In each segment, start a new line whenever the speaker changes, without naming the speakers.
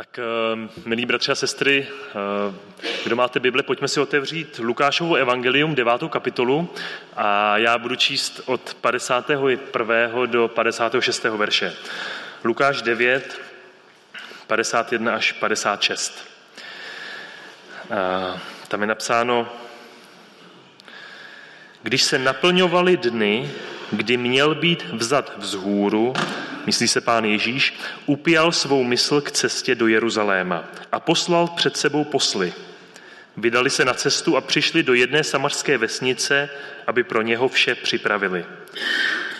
Tak, eh, milí bratři a sestry, eh, kdo máte Bibli, pojďme si otevřít Lukášovu evangelium, devátou kapitolu a já budu číst od 51. do 56. verše. Lukáš 9, 51 až 56. Eh, tam je napsáno, když se naplňovaly dny, kdy měl být vzat vzhůru, myslí se pán Ježíš, upíjal svou mysl k cestě do Jeruzaléma a poslal před sebou posly. Vydali se na cestu a přišli do jedné samařské vesnice, aby pro něho vše připravili.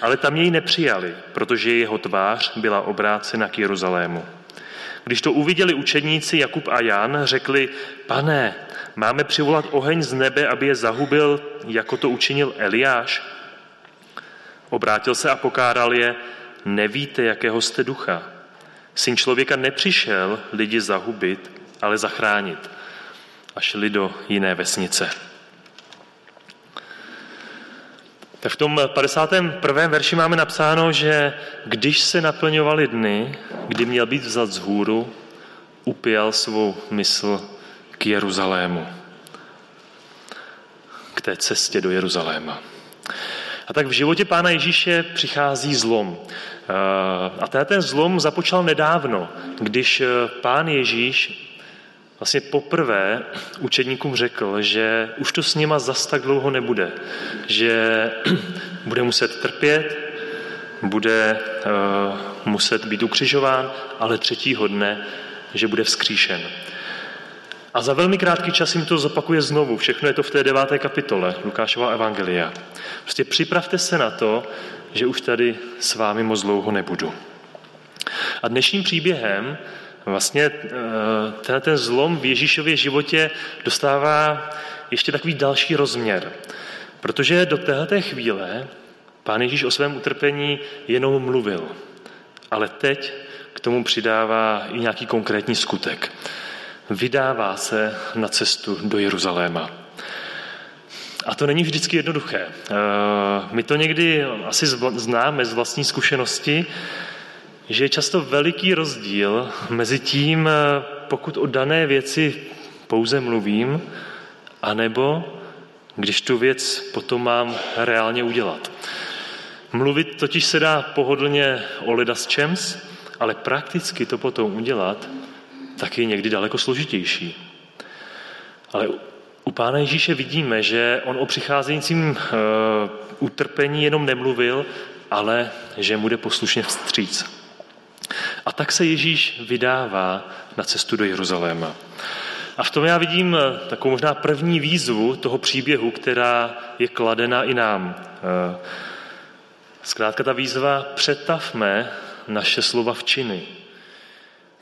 Ale tam jej nepřijali, protože jeho tvář byla obrácena k Jeruzalému. Když to uviděli učedníci Jakub a Jan, řekli, pane, máme přivolat oheň z nebe, aby je zahubil, jako to učinil Eliáš? Obrátil se a pokáral je, nevíte, jakého jste ducha. Syn člověka nepřišel lidi zahubit, ale zachránit. A šli do jiné vesnice. Tak v tom 51. verši máme napsáno, že když se naplňovaly dny, kdy měl být vzat z hůru, upěl svou mysl k Jeruzalému. K té cestě do Jeruzaléma. A tak v životě Pána Ježíše přichází zlom. Eh, a ten zlom započal nedávno, když eh, Pán Ježíš vlastně poprvé učedníkům řekl, že už to s nima zas tak dlouho nebude, že bude muset trpět, bude uh, muset být ukřižován, ale třetího dne, že bude vzkříšen. A za velmi krátký čas jim to zopakuje znovu. Všechno je to v té deváté kapitole Lukášova evangelia. Prostě připravte se na to, že už tady s vámi moc dlouho nebudu. A dnešním příběhem vlastně eh, ten, ten zlom v Ježíšově životě dostává ještě takový další rozměr. Protože do této chvíle pán Ježíš o svém utrpení jenom mluvil. Ale teď k tomu přidává i nějaký konkrétní skutek vydává se na cestu do Jeruzaléma. A to není vždycky jednoduché. Eh, my to někdy asi známe z vlastní zkušenosti, že je často veliký rozdíl mezi tím, eh, pokud o dané věci pouze mluvím, anebo když tu věc potom mám reálně udělat. Mluvit totiž se dá pohodlně o s čems, ale prakticky to potom udělat tak je někdy daleko složitější. Ale u Pána Ježíše vidíme, že on o přicházejícím uh, utrpení jenom nemluvil, ale že mu jde poslušně vstříc. A tak se Ježíš vydává na cestu do Jeruzaléma. A v tom já vidím eh, takovou možná první výzvu toho příběhu, která je kladena i nám. Eh, zkrátka ta výzva, přetavme naše slova v činy.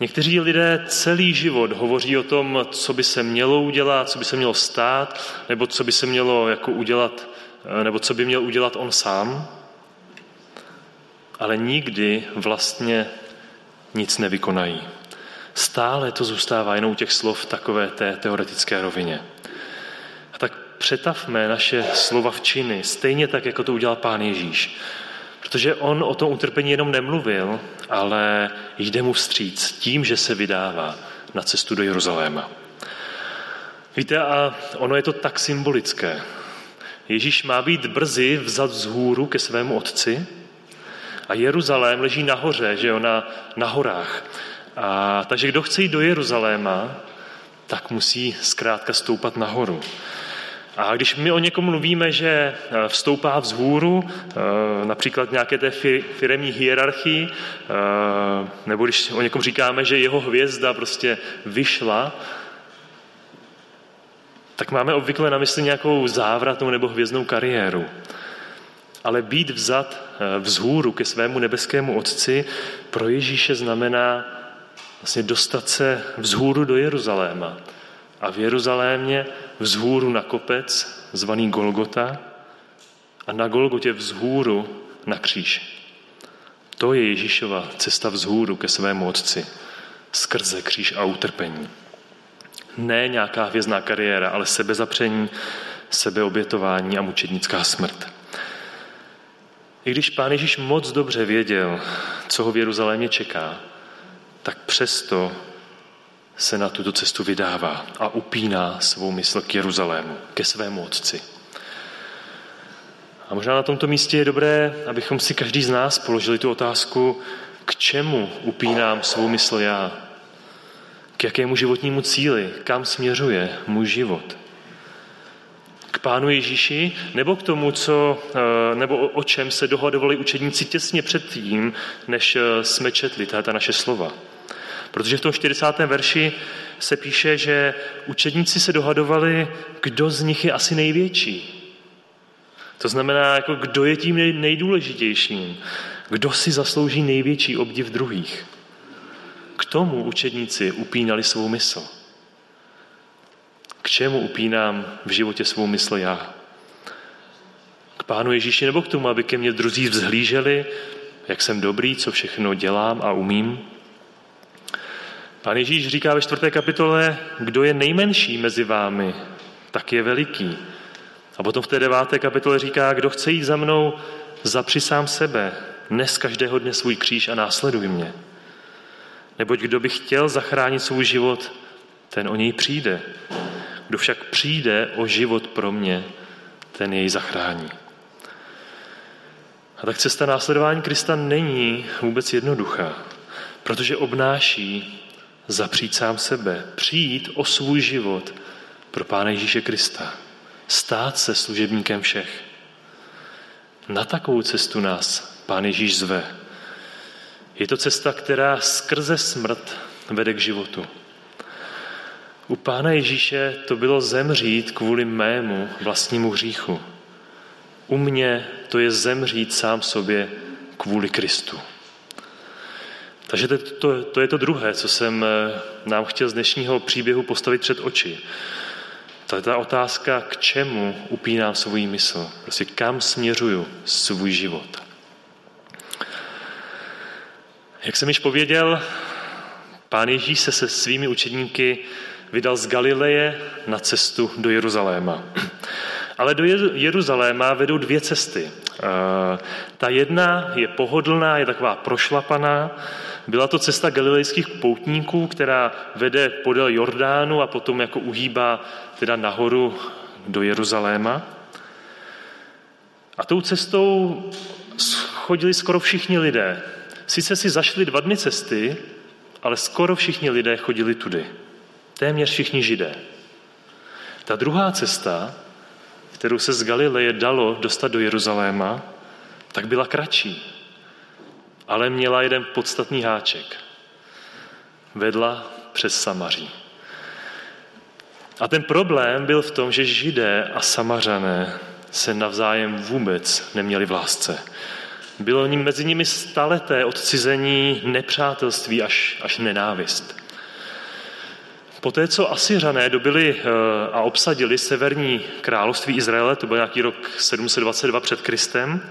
Někteří lidé celý život hovoří o tom, co by se mělo udělat, co by se mělo stát, nebo co by se mělo jako udělat, nebo co by měl udělat on sám, ale nikdy vlastně nic nevykonají. Stále to zůstává jenom u těch slov takové té teoretické rovině. A tak přetavme naše slova v činy, stejně tak, jako to udělal pán Ježíš. Protože on o tom utrpení jenom nemluvil, ale jde mu vstříc tím, že se vydává na cestu do Jeruzaléma. Víte, a ono je to tak symbolické. Ježíš má být brzy vzat z hůru ke svému otci a Jeruzalém leží nahoře, že jo, na, na horách. A, takže kdo chce jít do Jeruzaléma, tak musí zkrátka stoupat nahoru. A když my o někom mluvíme, že eh, vstoupá vzhůru, eh, například nějaké té firemní hierarchii, eh, nebo když o někom říkáme, že jeho hvězda prostě vyšla, tak máme obvykle na mysli nějakou závratnou nebo hvězdnou kariéru. Ale být vzat vzhůru ke svému nebeskému Otci pro Ježíše znamená vlastně dostat se vzhůru do Jeruzaléma. A v Jeruzalémě vzhůru na kopec, zvaný Golgota, a na Golgotě vzhůru na kříž. To je Ježíšova cesta vzhůru ke svému Otci, skrze kříž a utrpení. Ne nějaká hvězdná kariéra, ale sebezapření, sebeobětování a mučednická smrt. I když pán Ježíš moc dobře věděl, co ho v Jeruzalémě čeká, tak přesto se na tuto cestu vydává a upíná svou mysl k Jeruzalému, ke svému otci. A možná na tomto místě je dobré, abychom si každý z nás položili tu otázku, k čemu upínám svou mysl já? K jakému životnímu cíli? Kam směřuje můj život? K Pánu Ježíši nebo k tomu, co, eh, nebo o, čem se dohadovali učedníci těsně před tím, než eh, jsme četli ta naše slova? Protože v tom 40. verši se píše, že učedníci se dohadovali, kdo z nich je asi největší. To znamená, jako kdo je tím nejdůležitějším, kdo si zaslouží největší obdiv druhých. K tomu učedníci upínali svou mysl. K čemu upínám v životě svou mysl já? K Pánu Ježíši nebo k tomu, aby ke mně druzí vzhlíželi, jak jsem dobrý, co všechno dělám a umím? Pán Ježíš říká ve čtvrté kapitole, kdo je nejmenší mezi vámi, tak je veliký. A potom v té deváté kapitole říká, kdo chce jít za mnou, zapři sám sebe, nes každého dne svůj kříž a následuj mě. Neboť kdo by chtěl zachránit svůj život, ten o něj přijde. Kdo však přijde o život pro mě, ten jej zachrání. A tak cesta následování Krista není vůbec jednoduchá, protože obnáší zapřít sám sebe, přijít o svůj život pro Pána Ježíše Krista stát se služebníkem všech. Na takovou cestu nás Pán Ježíš zve. Je to cesta, která skrze smrt vede k životu. U Pána Ježíše to bylo zemřít kvůli mému vlastnímu hříchu. U mě to je zemřít sám sobě kvůli Kristu. Takže to, to, to je to druhé, co jsem eh, nám chtěl z dnešního příběhu postavit před oči. To je ta otázka, k čemu upínám svůj mysl. Prostě kam směřuju svůj život. Jak jsem již pověděl, pán Ježíš se se svými učedníky vydal z Galileje na cestu do Jeruzaléma. Ale do Jeruzaléma vedou dvě cesty. Ta jedna je pohodlná, je taková prošlapaná. Byla to cesta galilejských poutníků, která vede podél Jordánu a potom jako uhýbá teda nahoru do Jeruzaléma. A tou cestou chodili skoro všichni lidé. Sice si zašli dva dny cesty, ale skoro všichni lidé chodili tudy. Téměř všichni židé. Ta druhá cesta, kterou se z Galileje dalo dostat do Jeruzaléma, tak byla kratší, ale měla jeden podstatný háček. Vedla přes Samaří. A ten problém byl v tom, že židé a samařané se navzájem vůbec neměli v lásce. Bylo mezi nimi staleté odcizení, nepřátelství až, až nenávist. Poté, co Asiřané dobili eh, a obsadili severní království Izraele, to byl nějaký rok 722 před Kristem,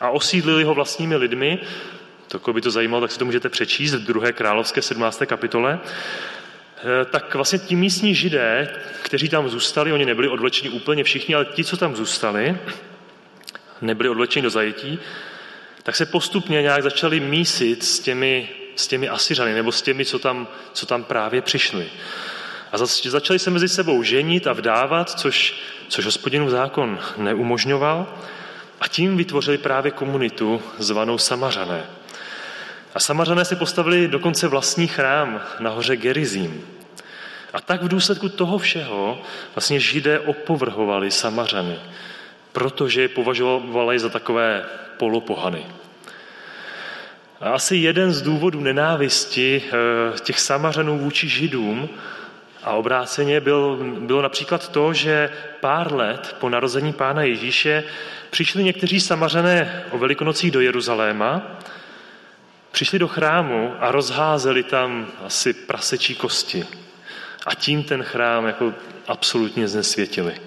a osídlili ho vlastními lidmi, to, by to zajímalo, tak si to můžete přečíst v druhé královské 17. kapitole, Eh, tak vlastně ti místní židé, kteří tam zůstali, oni nebyli odvlečeni úplně všichni, ale ti, co tam zůstali, nebyli odvlečeni do zajetí, tak se postupně nějak začali mísit s těmi, s těmi Asiřany, nebo s těmi, co tam, co tam právě přišli. A začali se mezi sebou ženit a vdávat, což, což hospodinův zákon neumožňoval. A tím vytvořili právě komunitu zvanou Samařané. A Samařané si postavili dokonce vlastní chrám na hoře Gerizím. A tak v důsledku toho všeho vlastně židé opovrhovali Samařany, protože je považovali za takové polopohany. A asi jeden z důvodů nenávisti eh, těch Samařanů vůči židům a obráceně byl, bylo například to, že pár let po narození pána Ježíše přišli někteří Samařané o velikonocích do Jeruzaléma Přišli do chrámu a rozházeli tam asi prasečí kosti. A tím ten chrám jako absolutně znesvětili.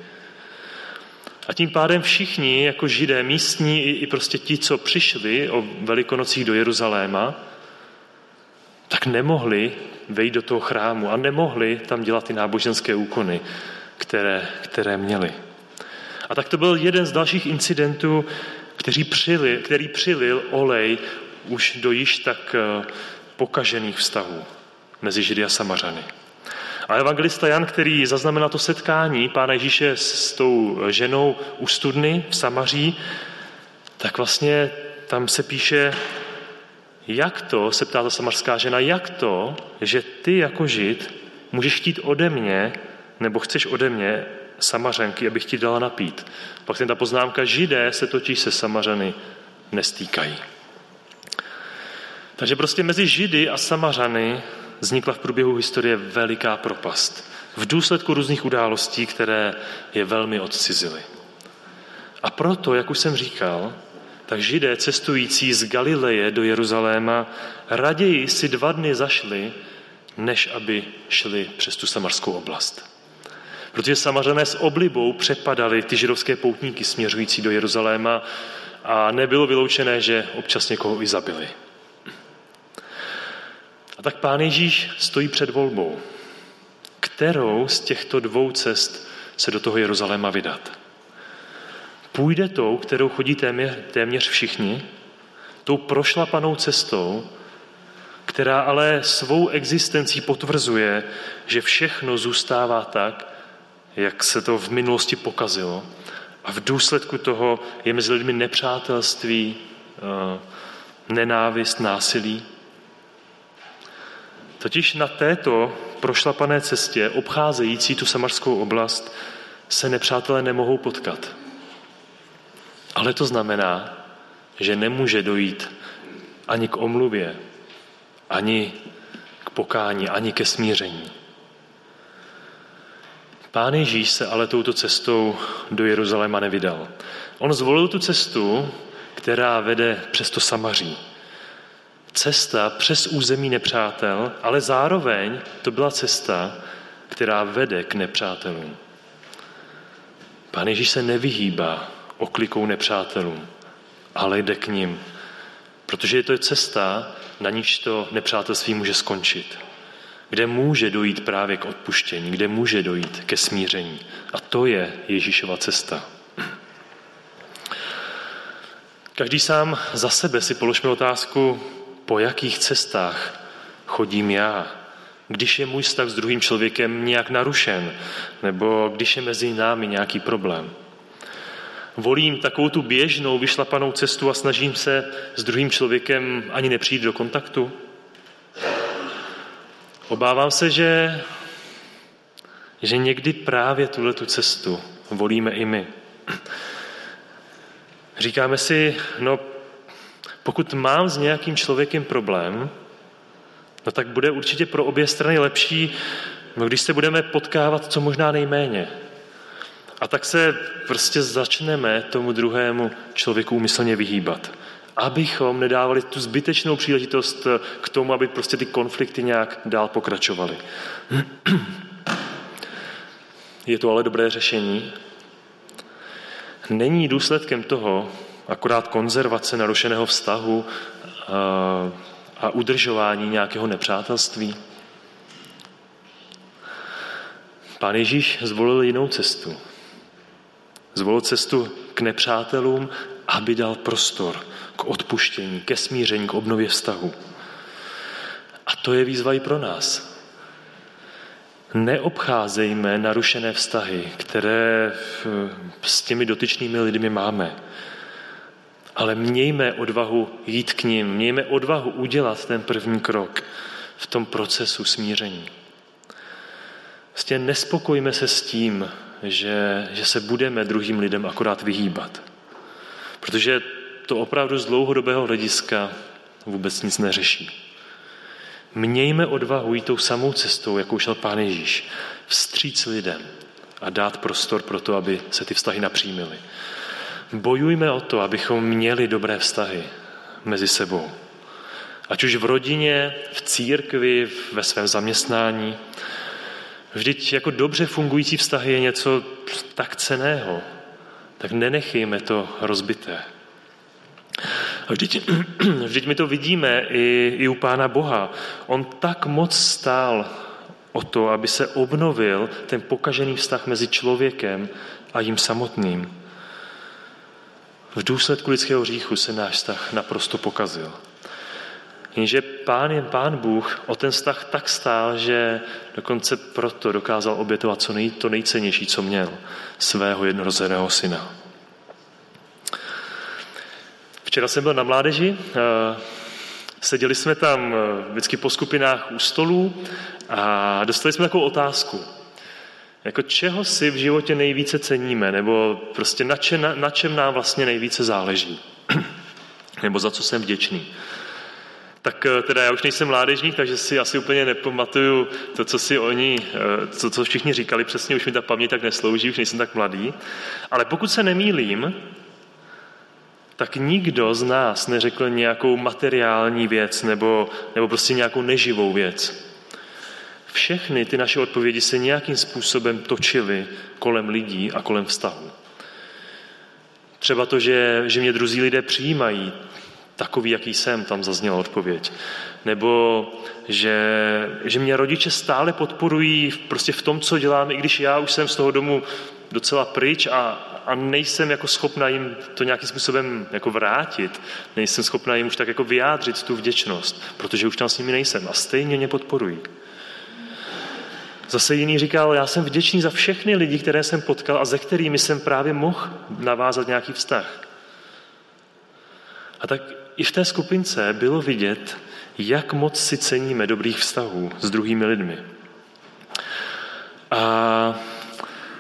A tím pádem všichni, jako židé místní i, prostě ti, co přišli o velikonocích do Jeruzaléma, tak nemohli vejít do toho chrámu a nemohli tam dělat ty náboženské úkony, které, které měli. A tak to byl jeden z dalších incidentů, který přilil, který přilil olej už do již tak eh, pokažených vztahů mezi Židy a Samařany. A evangelista Jan, který zaznamenal to setkání Pána Ježíše s tou ženou u studny v Samaří, tak vlastně tam se píše, jak to, se ptá ta samarská žena, jak to, že ty jako žid můžeš chtít ode mě, nebo chceš ode mě samařenky, abych ti dala napít. Pak ten ta poznámka, židé se totiž se samařany nestýkají. Takže prostě mezi židy a samařany vznikla v průběhu historie veliká propast. V důsledku různých událostí, které je velmi odcizily. A proto, jak už jsem říkal, tak židé cestující z Galileje do Jeruzaléma raději si dva dny zašli, než aby šli přes tu samarskou oblast. Protože samařané s oblibou přepadali ty židovské poutníky směřující do Jeruzaléma a nebylo vyloučené, že občas někoho i zabili. Tak pán Ježíš stojí před volbou. Kterou z těchto dvou cest se do toho Jeruzaléma vydat? Půjde tou, kterou chodí téměř, téměř všichni, tou prošlapanou cestou, která ale svou existencí potvrzuje, že všechno zůstává tak, jak se to v minulosti pokazilo. A v důsledku toho je mezi lidmi nepřátelství, eh, nenávist, násilí. Totiž na této prošlapané cestě, obcházející tu samarskou oblast, se nepřátelé nemohou potkat. Ale to znamená, že nemůže dojít ani k omluvě, ani k pokání, ani ke smíření. Pán Ježíš se ale touto cestou do Jeruzaléma nevydal. On zvolil tu cestu, která vede přes to Samaří. Cesta přes území nepřátel, ale zároveň to byla cesta, která vede k nepřátelům. Pán Ježíš se nevyhýbá oklikou nepřátelům, ale jde k ním. Protože je to cesta, na níž to nepřátelství může skončit. Kde může dojít právě k odpuštění, kde může dojít ke smíření. A to je Ježíšova cesta. Každý sám za sebe si položme otázku, po jakých cestách chodím já, když je můj vztah s druhým člověkem nějak narušen, nebo když je mezi námi nějaký problém. Volím takovou tu běžnou, vyšlapanou cestu a snažím se s druhým člověkem ani nepřijít do kontaktu? Obávám se, že, že někdy právě tuhle tu cestu volíme i my. Říkáme si, no pokud mám s nějakým člověkem problém, no tak bude určitě pro obě strany lepší, no když se budeme potkávat co možná nejméně. A tak se prostě začneme tomu druhému člověku úmyslně vyhýbat. Abychom nedávali tu zbytečnou příležitost k tomu, aby prostě ty konflikty nějak dál pokračovaly. Je to ale dobré řešení? Není důsledkem toho akorát konzervace narušeného vztahu a, a udržování nějakého nepřátelství? Pán Ježíš zvolil jinou cestu. Zvolil cestu k nepřátelům, aby dal prostor k odpuštění, ke smíření, k obnově vztahu. A to je výzva i pro nás. Neobcházejme narušené vztahy, které s těmi dotyčnými lidmi máme. Ale mějme odvahu jít k ním, mějme odvahu udělat ten první krok v tom procesu smíření. Vlastně nespokojme se s tím, že, že se budeme druhým lidem akorát vyhýbat. Protože to opravdu z dlouhodobého hlediska vůbec nic neřeší. Mějme odvahu jít tou samou cestou, jakou šel Pán Ježíš. Vstříc lidem a dát prostor pro to, aby se ty vztahy napřímily. Bojujme o to, abychom měli dobré vztahy mezi sebou. Ať už v rodině, v církvi, ve svém zaměstnání, Vždyť jako dobře fungující vztahy je něco tak ceného, tak nenechejme to rozbité. A vždyť, vždyť my to vidíme i, i u Pána Boha. On tak moc stál o to, aby se obnovil ten pokažený vztah mezi člověkem a jím samotným. V důsledku lidského říchu se náš vztah naprosto pokazil. Jenže pán je pán Bůh o ten vztah tak stál, že dokonce proto dokázal obětovat co nej, to nejcennější, co měl, svého jednorozeného syna. Včera jsem byl na mládeži, eh, seděli jsme tam eh, vždycky po skupinách u stolů a dostali jsme takovou otázku. Jako čeho si v životě nejvíce ceníme, nebo prostě na, če, na, na čem nám vlastně nejvíce záleží, nebo za co jsem vděčný. Tak eh, teda já už nejsem mládežník, takže si asi úplně nepamatuju to, co si oni, to, co všichni říkali, přesně už mi ta paměť tak neslouží, už nejsem tak mladý. Ale pokud se nemýlím, tak nikdo z nás neřekl nějakou materiální věc nebo, nebo prostě nějakou neživou věc. Všechny ty naše odpovědi se nějakým způsobem točily kolem lidí a kolem vztahu. Třeba to, že, že mě druzí lidé přijímají, takový, jaký jsem, tam zazněla odpověď. Nebo že, že mě rodiče stále podporují prostě v tom, co dělám, i když já už jsem z toho domu docela pryč a, a nejsem jako schopna jim to nějakým způsobem jako vrátit, nejsem schopna jim už tak jako vyjádřit tu vděčnost, protože už tam s nimi nejsem a stejně mě podporují. Zase jiný říkal, já jsem vděčný za všechny lidi, které jsem potkal a ze kterými jsem právě mohl navázat nějaký vztah. A tak i v té skupince bylo vidět, jak moc si ceníme dobrých vztahů s druhými lidmi. A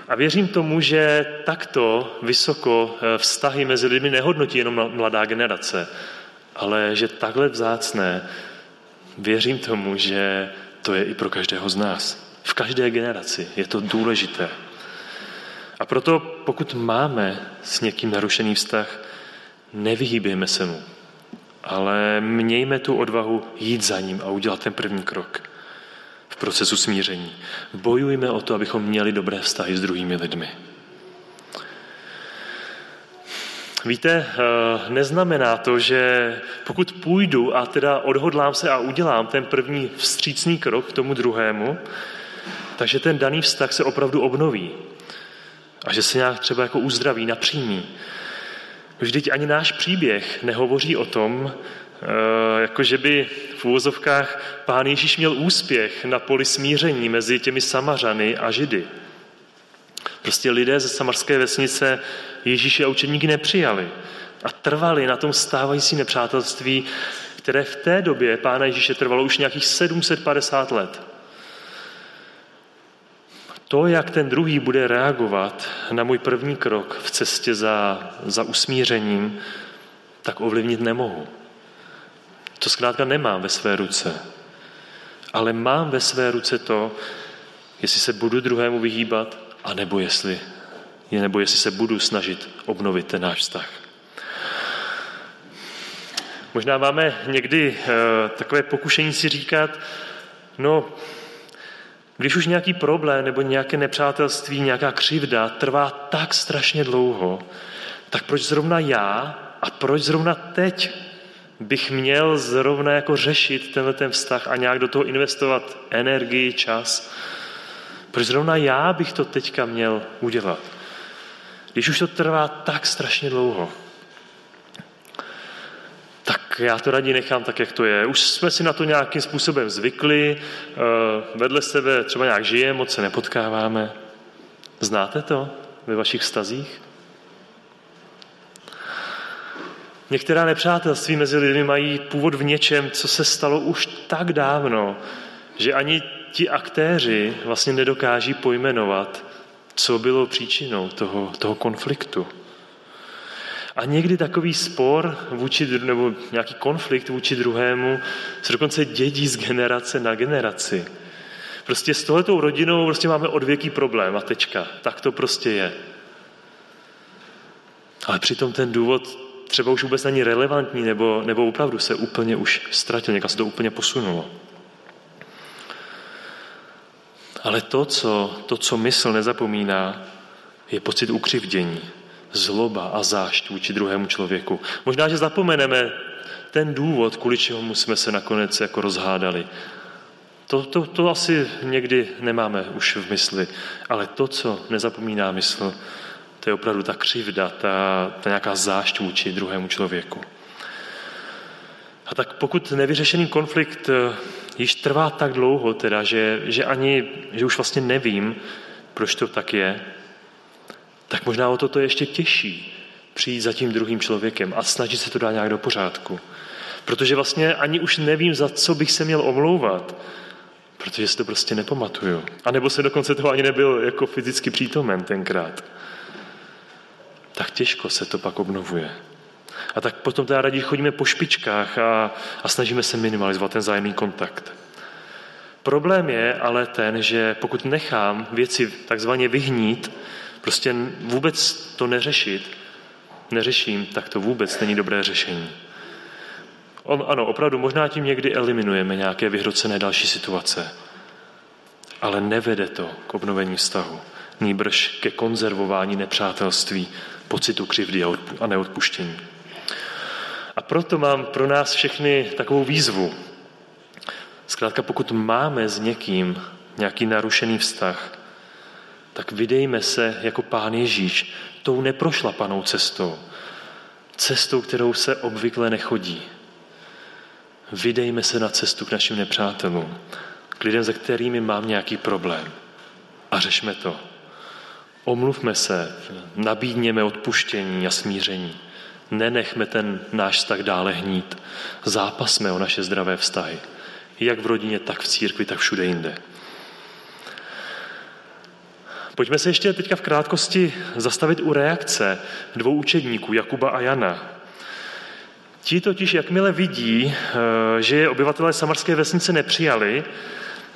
a věřím tomu, že takto vysoko eh, vztahy mezi lidmi nehodnotí jenom mladá generace, ale že takhle vzácné, věřím tomu, že to je i pro každého z nás. V každé generaci je to důležité. A proto pokud máme s někým narušený vztah, nevyhýbejme se mu, ale mějme tu odvahu jít za ním a udělat ten první krok v procesu smíření. Bojujme o to, abychom měli dobré vztahy s druhými lidmi. Víte, eh, neznamená to, že pokud půjdu a teda odhodlám se a udělám ten první vstřícný krok k tomu druhému, takže ten daný vztah se opravdu obnoví a že se nějak třeba jako uzdraví, napřímí. Vždyť ani náš příběh nehovoří o tom, Eh, jako že by v úvozovkách pán Ježíš měl úspěch na poli smíření mezi těmi samařany a židy. Prostě lidé ze samarské vesnice Ježíše a učeníky nepřijali a trvali na tom stávající nepřátelství, které v té době pána Ježíše trvalo už nějakých 750 let. To, jak ten druhý bude reagovat na můj první krok v cestě za, za usmířením, tak ovlivnit nemohu. To zkrátka nemám ve své ruce. Ale mám ve své ruce to, jestli se budu druhému vyhýbat, anebo jestli, nebo jestli se budu snažit obnovit ten náš vztah. Možná máme někdy e, takové pokušení si říkat, no, když už nějaký problém nebo nějaké nepřátelství, nějaká křivda trvá tak strašně dlouho, tak proč zrovna já a proč zrovna teď bych měl zrovna jako řešit tenhle ten vztah a nějak do toho investovat energii, čas. Proč zrovna já bych to teďka měl udělat? Když už to trvá tak strašně dlouho, já to raději nechám tak, jak to je. Už jsme si na to nějakým způsobem zvykli, eh, vedle sebe třeba nějak žijeme, moc se nepotkáváme. Znáte to ve vašich stazích? Některá nepřátelství mezi lidmi mají původ v něčem, co se stalo už tak dávno, že ani ti aktéři vlastně nedokáží pojmenovat, co bylo příčinou toho, toho konfliktu. A někdy takový spor vůči, nebo nějaký konflikt vůči druhému se dokonce dědí z generace na generaci. Prostě s tohletou rodinou prostě máme odvěký problém a tečka. Tak to prostě je. Ale přitom ten důvod třeba už vůbec není relevantní, nebo, nebo opravdu se úplně už ztratil, někam se to úplně posunulo. Ale to co, to, co mysl nezapomíná, je pocit ukřivdění, zloba a zášť vůči druhému člověku. Možná, že zapomeneme ten důvod, kvůli čemu jsme se nakonec jako rozhádali. To, to, to asi někdy nemáme už v mysli, ale to, co nezapomíná mysl, to je opravdu ta křivda, ta, ta nějaká zášť vůči druhému člověku. A tak pokud nevyřešený konflikt eh, již trvá tak dlouho, teda, že, že ani, že už vlastně nevím, proč to tak je, tak možná o toto je ještě těžší přijít za tím druhým člověkem a snažit se to dát nějak do pořádku. Protože vlastně ani už nevím, za co bych se měl omlouvat, protože si to prostě nepamatuju. A nebo se dokonce toho ani nebyl jako fyzicky přítomen tenkrát. Tak těžko se to pak obnovuje. A tak potom teda raději chodíme po špičkách a, a snažíme se minimalizovat ten zájemný kontakt. Problém je ale ten, že pokud nechám věci takzvaně vyhnít, prostě vůbec to neřešit, neřeším, tak to vůbec není dobré řešení. On, ano, opravdu možná tím někdy eliminujeme nějaké vyhrocené další situace, ale nevede to k obnovení vztahu, nýbrž ke konzervování nepřátelství, pocitu křivdy a neodpuštění. A proto mám pro nás všechny takovou výzvu. Zkrátka, pokud máme s někým nějaký narušený vztah, tak vydejme se jako pán Ježíš tou neprošlapanou cestou. Cestou, kterou se obvykle nechodí. Vydejme se na cestu k našim nepřátelům, k lidem, se kterými mám nějaký problém. A řešme to. Omluvme se, nabídněme odpuštění a smíření. Nenechme ten náš vztah dále hnít. Zápasme o naše zdravé vztahy. Jak v rodině, tak v církvi, tak všude jinde. Pojďme se ještě teďka v krátkosti zastavit u reakce dvou učedníků, Jakuba a Jana. Ti totiž, jakmile vidí, eh, že je obyvatelé samarské vesnice nepřijali,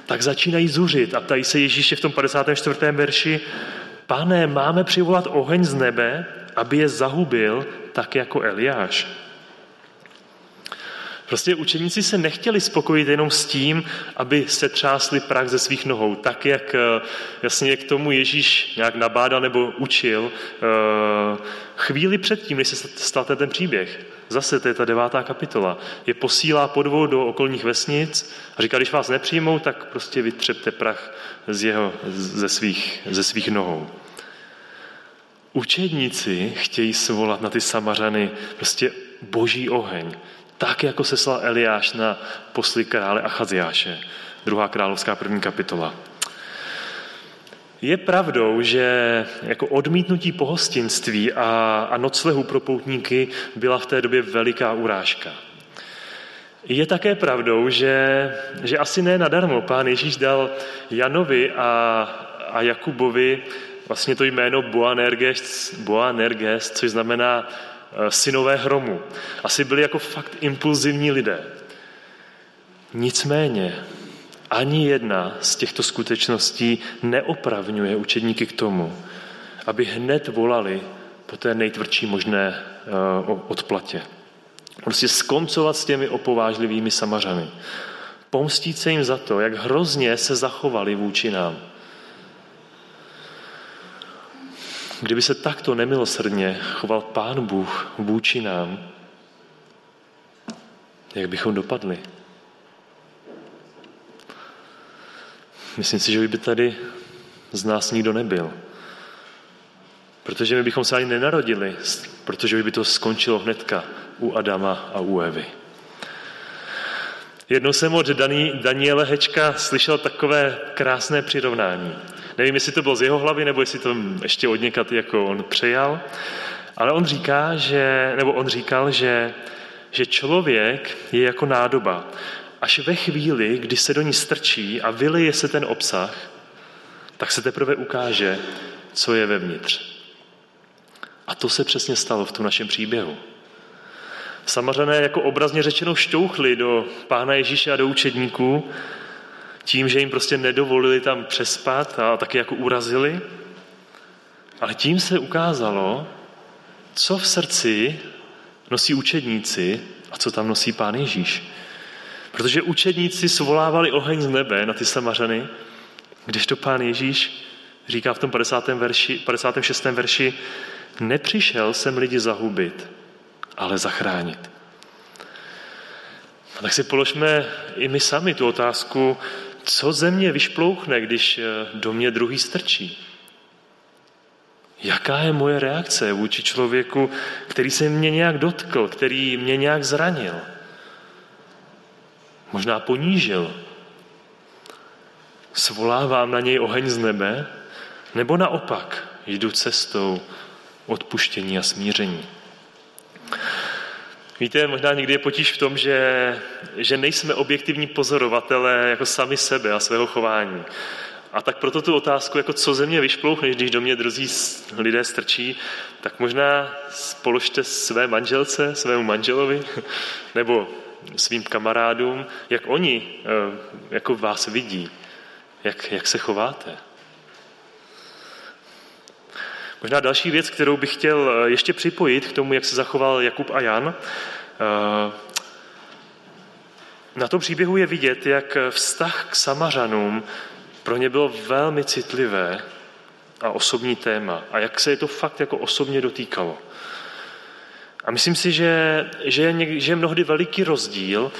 tak začínají zuřit a ptají se Ježíše v tom 54. verši, pane, máme přivolat oheň z nebe, aby je zahubil, tak jako Eliáš. Prostě učeníci se nechtěli spokojit jenom s tím, aby se třásli prach ze svých nohou, tak jak eh, jasně k tomu Ježíš nějak nabádal nebo učil eh, chvíli předtím, než se stal ten příběh. Zase to je ta devátá kapitola. Je posílá podvou do okolních vesnic a říká, když vás nepřijmou, tak prostě vytřepte prach z jeho, ze, svých, ze svých nohou. Učedníci chtějí svolat na ty samařany prostě boží oheň, tak jako se slal Eliáš na posly krále Achaziáše, druhá královská první kapitola. Je pravdou, že jako odmítnutí pohostinství a, a noclehu pro poutníky byla v té době veliká urážka. Je také pravdou, že, že asi ne nadarmo pán Ježíš dal Janovi a, a Jakubovi vlastně to jméno Boanerges, Boanerges což znamená synové hromu. Asi byli jako fakt impulzivní lidé. Nicméně ani jedna z těchto skutečností neopravňuje učedníky k tomu, aby hned volali po té nejtvrdší možné eh, odplatě. Prostě skoncovat s těmi opovážlivými samařany. Pomstít se jim za to, jak hrozně se zachovali vůči nám. Kdyby se takto nemilosrdně choval Pán Bůh vůči nám, jak bychom dopadli? Myslím si, že by tady z nás nikdo nebyl. Protože my bychom se ani nenarodili, protože by to skončilo hnedka u Adama a u Evy. Jednou jsem od Daniele Hečka slyšel takové krásné přirovnání. Nevím, jestli to bylo z jeho hlavy, nebo jestli to ještě od někat jako on přejal, ale on říká, že, nebo on říkal, že, že člověk je jako nádoba. Až ve chvíli, kdy se do ní strčí a vyleje se ten obsah, tak se teprve ukáže, co je vevnitř. A to se přesně stalo v tom našem příběhu. Samařané jako obrazně řečeno šťouchli do pána Ježíše a do učedníků tím, že jim prostě nedovolili tam přespat a taky jako urazili. Ale tím se ukázalo, co v srdci nosí učedníci a co tam nosí pán Ježíš. Protože učedníci svolávali oheň z nebe na ty samařany, když to pán Ježíš říká v tom 50. Verši, 56. verši, nepřišel jsem lidi zahubit, ale zachránit. A tak si položme i my sami tu otázku, co ze mě vyšplouchne, když eh, do mě druhý strčí? Jaká je moje reakce vůči člověku, který se mě nějak dotkl, který mě nějak zranil? možná ponížil. Svolávám na něj oheň z nebe, nebo naopak jdu cestou odpuštění a smíření. Víte, možná někdy je potíž v tom, že, že nejsme objektivní pozorovatelé jako sami sebe a svého chování. A tak proto tu otázku, jako co ze mě vyšplouchne, když do mě druzí lidé strčí, tak možná položte své manželce, svému manželovi, nebo svým kamarádům, jak oni eh, jako vás vidí, jak, jak se chováte. Možná další věc, kterou bych chtěl eh, ještě připojit k tomu, jak se zachoval Jakub a Jan. Eh, na tom příběhu je vidět, jak vztah k Samařanům pro ně bylo velmi citlivé a osobní téma a jak se je to fakt jako osobně dotýkalo. A myslím si, že, že, je, něk, že je mnohdy veliký rozdíl,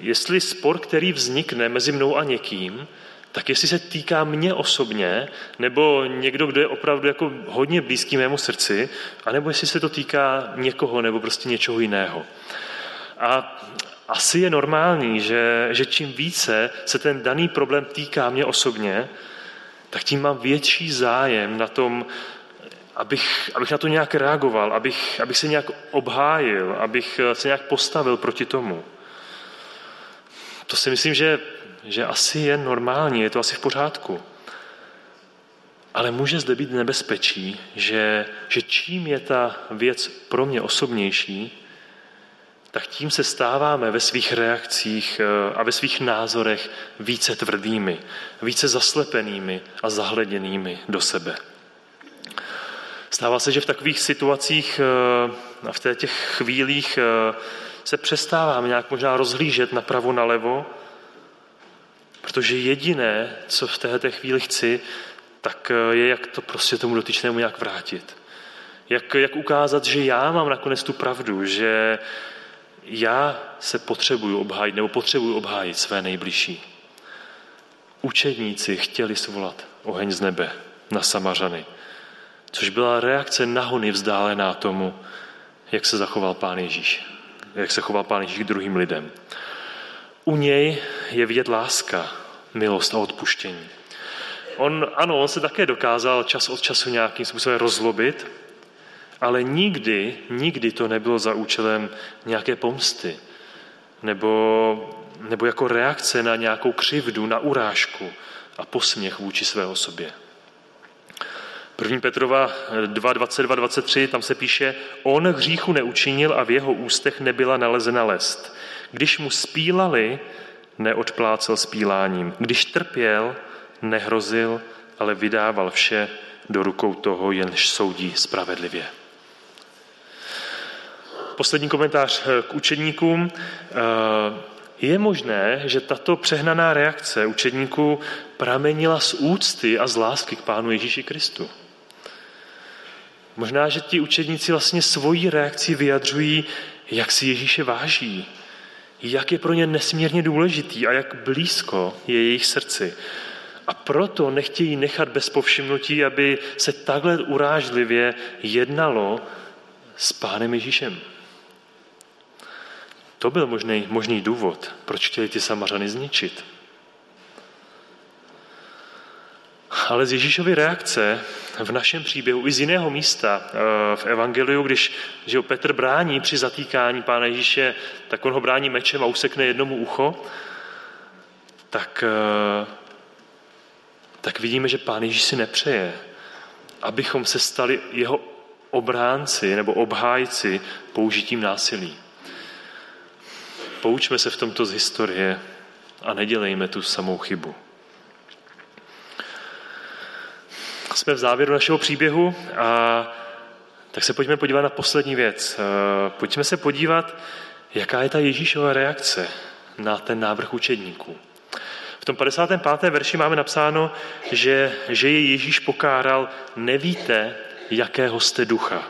jestli spor, který vznikne mezi mnou a někým, tak jestli se týká mě osobně, nebo někdo, kdo je opravdu jako hodně blízký mému srdci, anebo jestli se to týká někoho nebo prostě něčeho jiného. A asi je normální, že, že čím více se ten daný problém týká mě osobně, tak tím mám větší zájem na tom, abych, abych na to nějak reagoval, abych, abych se nějak obhájil, abych se nějak postavil proti tomu. To si myslím, že, že asi je normální, je to asi v pořádku. Ale může zde být nebezpečí, že, že čím je ta věc pro mě osobnější, tak tím se stáváme ve svých reakcích eh, a ve svých názorech více tvrdými, více zaslepenými a zahleděnými do sebe. Stává se, že v takových situacích eh, a v těch chvílích eh, se přestáváme nějak možná rozhlížet napravo, nalevo, protože jediné, co v této chvíli chci, tak je, jak to prostě tomu dotyčnému nějak vrátit. Jak, jak ukázat, že já mám nakonec tu pravdu, že, já se potřebuju obhájit, nebo potřebuju obhájit své nejbližší. Učedníci chtěli svolat oheň z nebe na Samařany, což byla reakce nahony vzdálená tomu, jak se zachoval Pán Ježíš, jak se choval Pán Ježíš k druhým lidem. U něj je vidět láska, milost a odpuštění. On, ano, on se také dokázal čas od času nějakým způsobem rozlobit, ale nikdy, nikdy to nebylo za účelem nějaké pomsty nebo, nebo jako reakce na nějakou křivdu, na urážku a posměch vůči své osobě. 1. Petrova 2, 22, 23, tam se píše, on hříchu neučinil a v jeho ústech nebyla nalezena lest. Když mu spílali, neodplácel spíláním. Když trpěl, nehrozil, ale vydával vše do rukou toho, jenž soudí spravedlivě. Poslední komentář eh, k učedníkům. Eh, je možné, že tato přehnaná reakce učedníků pramenila z úcty a z lásky k Pánu Ježíši Kristu. Možná, že ti učedníci vlastně svojí reakci vyjadřují, jak si Ježíše váží, jak je pro ně nesmírně důležitý a jak blízko je jejich srdci. A proto nechtějí nechat bez povšimnutí, aby se takhle urážlivě jednalo s Pánem Ježíšem. To byl možný, možný důvod, proč chtěli ty samařany zničit. Ale z Ježíšovy reakce v našem příběhu i z jiného místa eh, v Evangeliu, když že ho Petr brání při zatýkání Pána Ježíše, tak on ho brání mečem a usekne jednomu ucho, tak, eh, tak vidíme, že Pán Ježíš si nepřeje, abychom se stali jeho obránci nebo obhájci použitím násilí. Poučme se v tomto z historie a nedělejme tu samou chybu. Jsme v závěru našeho příběhu a tak se pojďme podívat na poslední věc. Eh, pojďme se podívat, jaká je ta Ježíšova reakce na ten návrh učedníků. V tom 55. verši máme napsáno, že, že je Ježíš pokáral, nevíte, jakého jste ducha.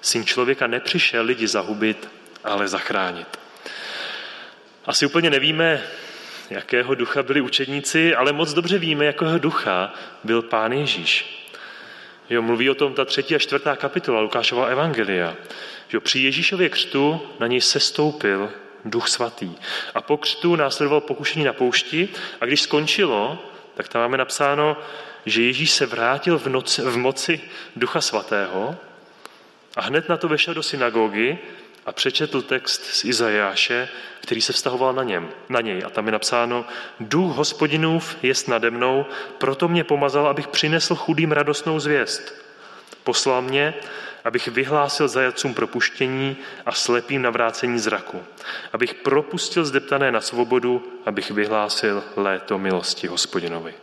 Syn člověka nepřišel lidi zahubit, ale zachránit. Asi úplně nevíme, jakého ducha byli učedníci, ale moc dobře víme, jakého ducha byl Pán Ježíš. Jo, mluví o tom ta třetí a čtvrtá kapitola Lukášova Evangelia. Jo, při Ježíšově křtu na něj sestoupil duch svatý. A po křtu následoval pokušení na poušti a když skončilo, tak tam máme napsáno, že Ježíš se vrátil v, noci, v moci ducha svatého a hned na to vešel do synagogy a přečetl text z Izajáše, který se vztahoval na, něm, na něj. A tam je napsáno, duch hospodinův jest nade mnou, proto mě pomazal, abych přinesl chudým radostnou zvěst. Poslal mě, abych vyhlásil zajacům propuštění a slepým navrácení zraku, abych propustil zdeptané na svobodu, abych vyhlásil léto milosti hospodinovi.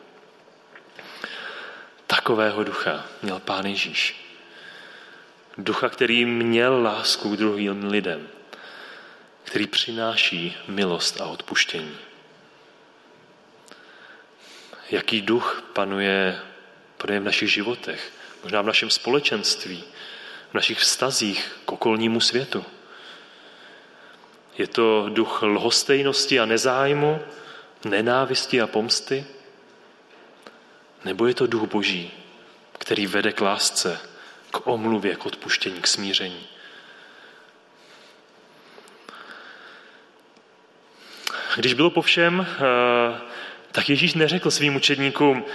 Takového ducha měl Pán Ježíš. Ducha, který měl lásku k druhým lidem, který přináší milost a odpuštění. Jaký duch panuje, panuje v našich životech, možná v našem společenství, v našich vztazích k okolnímu světu. Je to duch lhostejnosti a nezájmu, nenávisti a pomsty? Nebo je to duch boží, který vede k lásce, k omluvě, k odpuštění, k smíření? Když bylo po všem, eh, tak Ježíš neřekl svým učedníkům,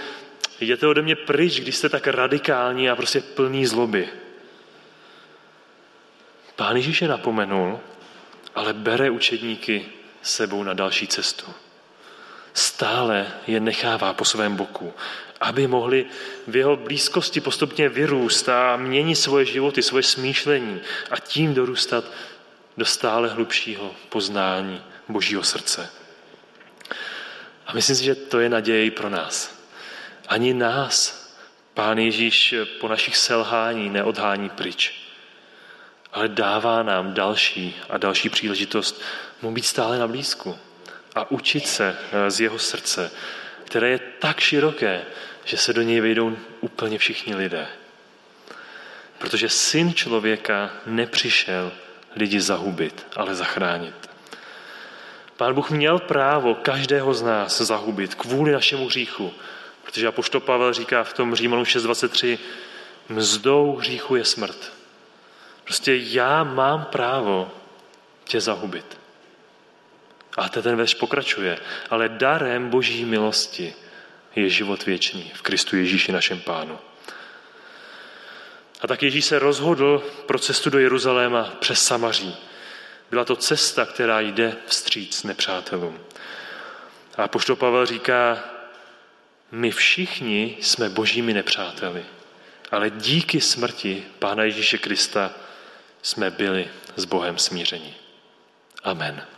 jděte ode mě pryč, když jste tak radikální a prostě plný zloby. Pán Ježíš je napomenul, ale bere učedníky sebou na další cestu. Stále je nechává po svém boku, aby mohli v jeho blízkosti postupně vyrůst a měnit svoje životy, svoje smýšlení a tím dorůstat do stále hlubšího poznání Božího srdce. A myslím si, že to je naději pro nás. Ani nás Pán Ježíš po našich selhání neodhání pryč ale dává nám další a další příležitost mu být stále na blízku a učit se eh, z jeho srdce, které je tak široké, že se do něj vejdou úplně všichni lidé. Protože syn člověka nepřišel lidi zahubit, ale zachránit. Pán Bůh měl právo každého z nás zahubit kvůli našemu hříchu, protože apoštol Pavel říká v tom Římanu 6.23, mzdou hříchu je smrt. Prostě já mám právo tě zahubit. A ten verš pokračuje. Ale darem boží milosti je život věčný v Kristu Ježíši našem pánu. A tak Ježíš se rozhodl pro cestu do Jeruzaléma přes Samaří. Byla to cesta, která jde vstříc nepřátelům. A poštol Pavel říká, my všichni jsme božími nepřáteli, ale díky smrti Pána Ježíše Krista jsme byli s Bohem smířeni. Amen.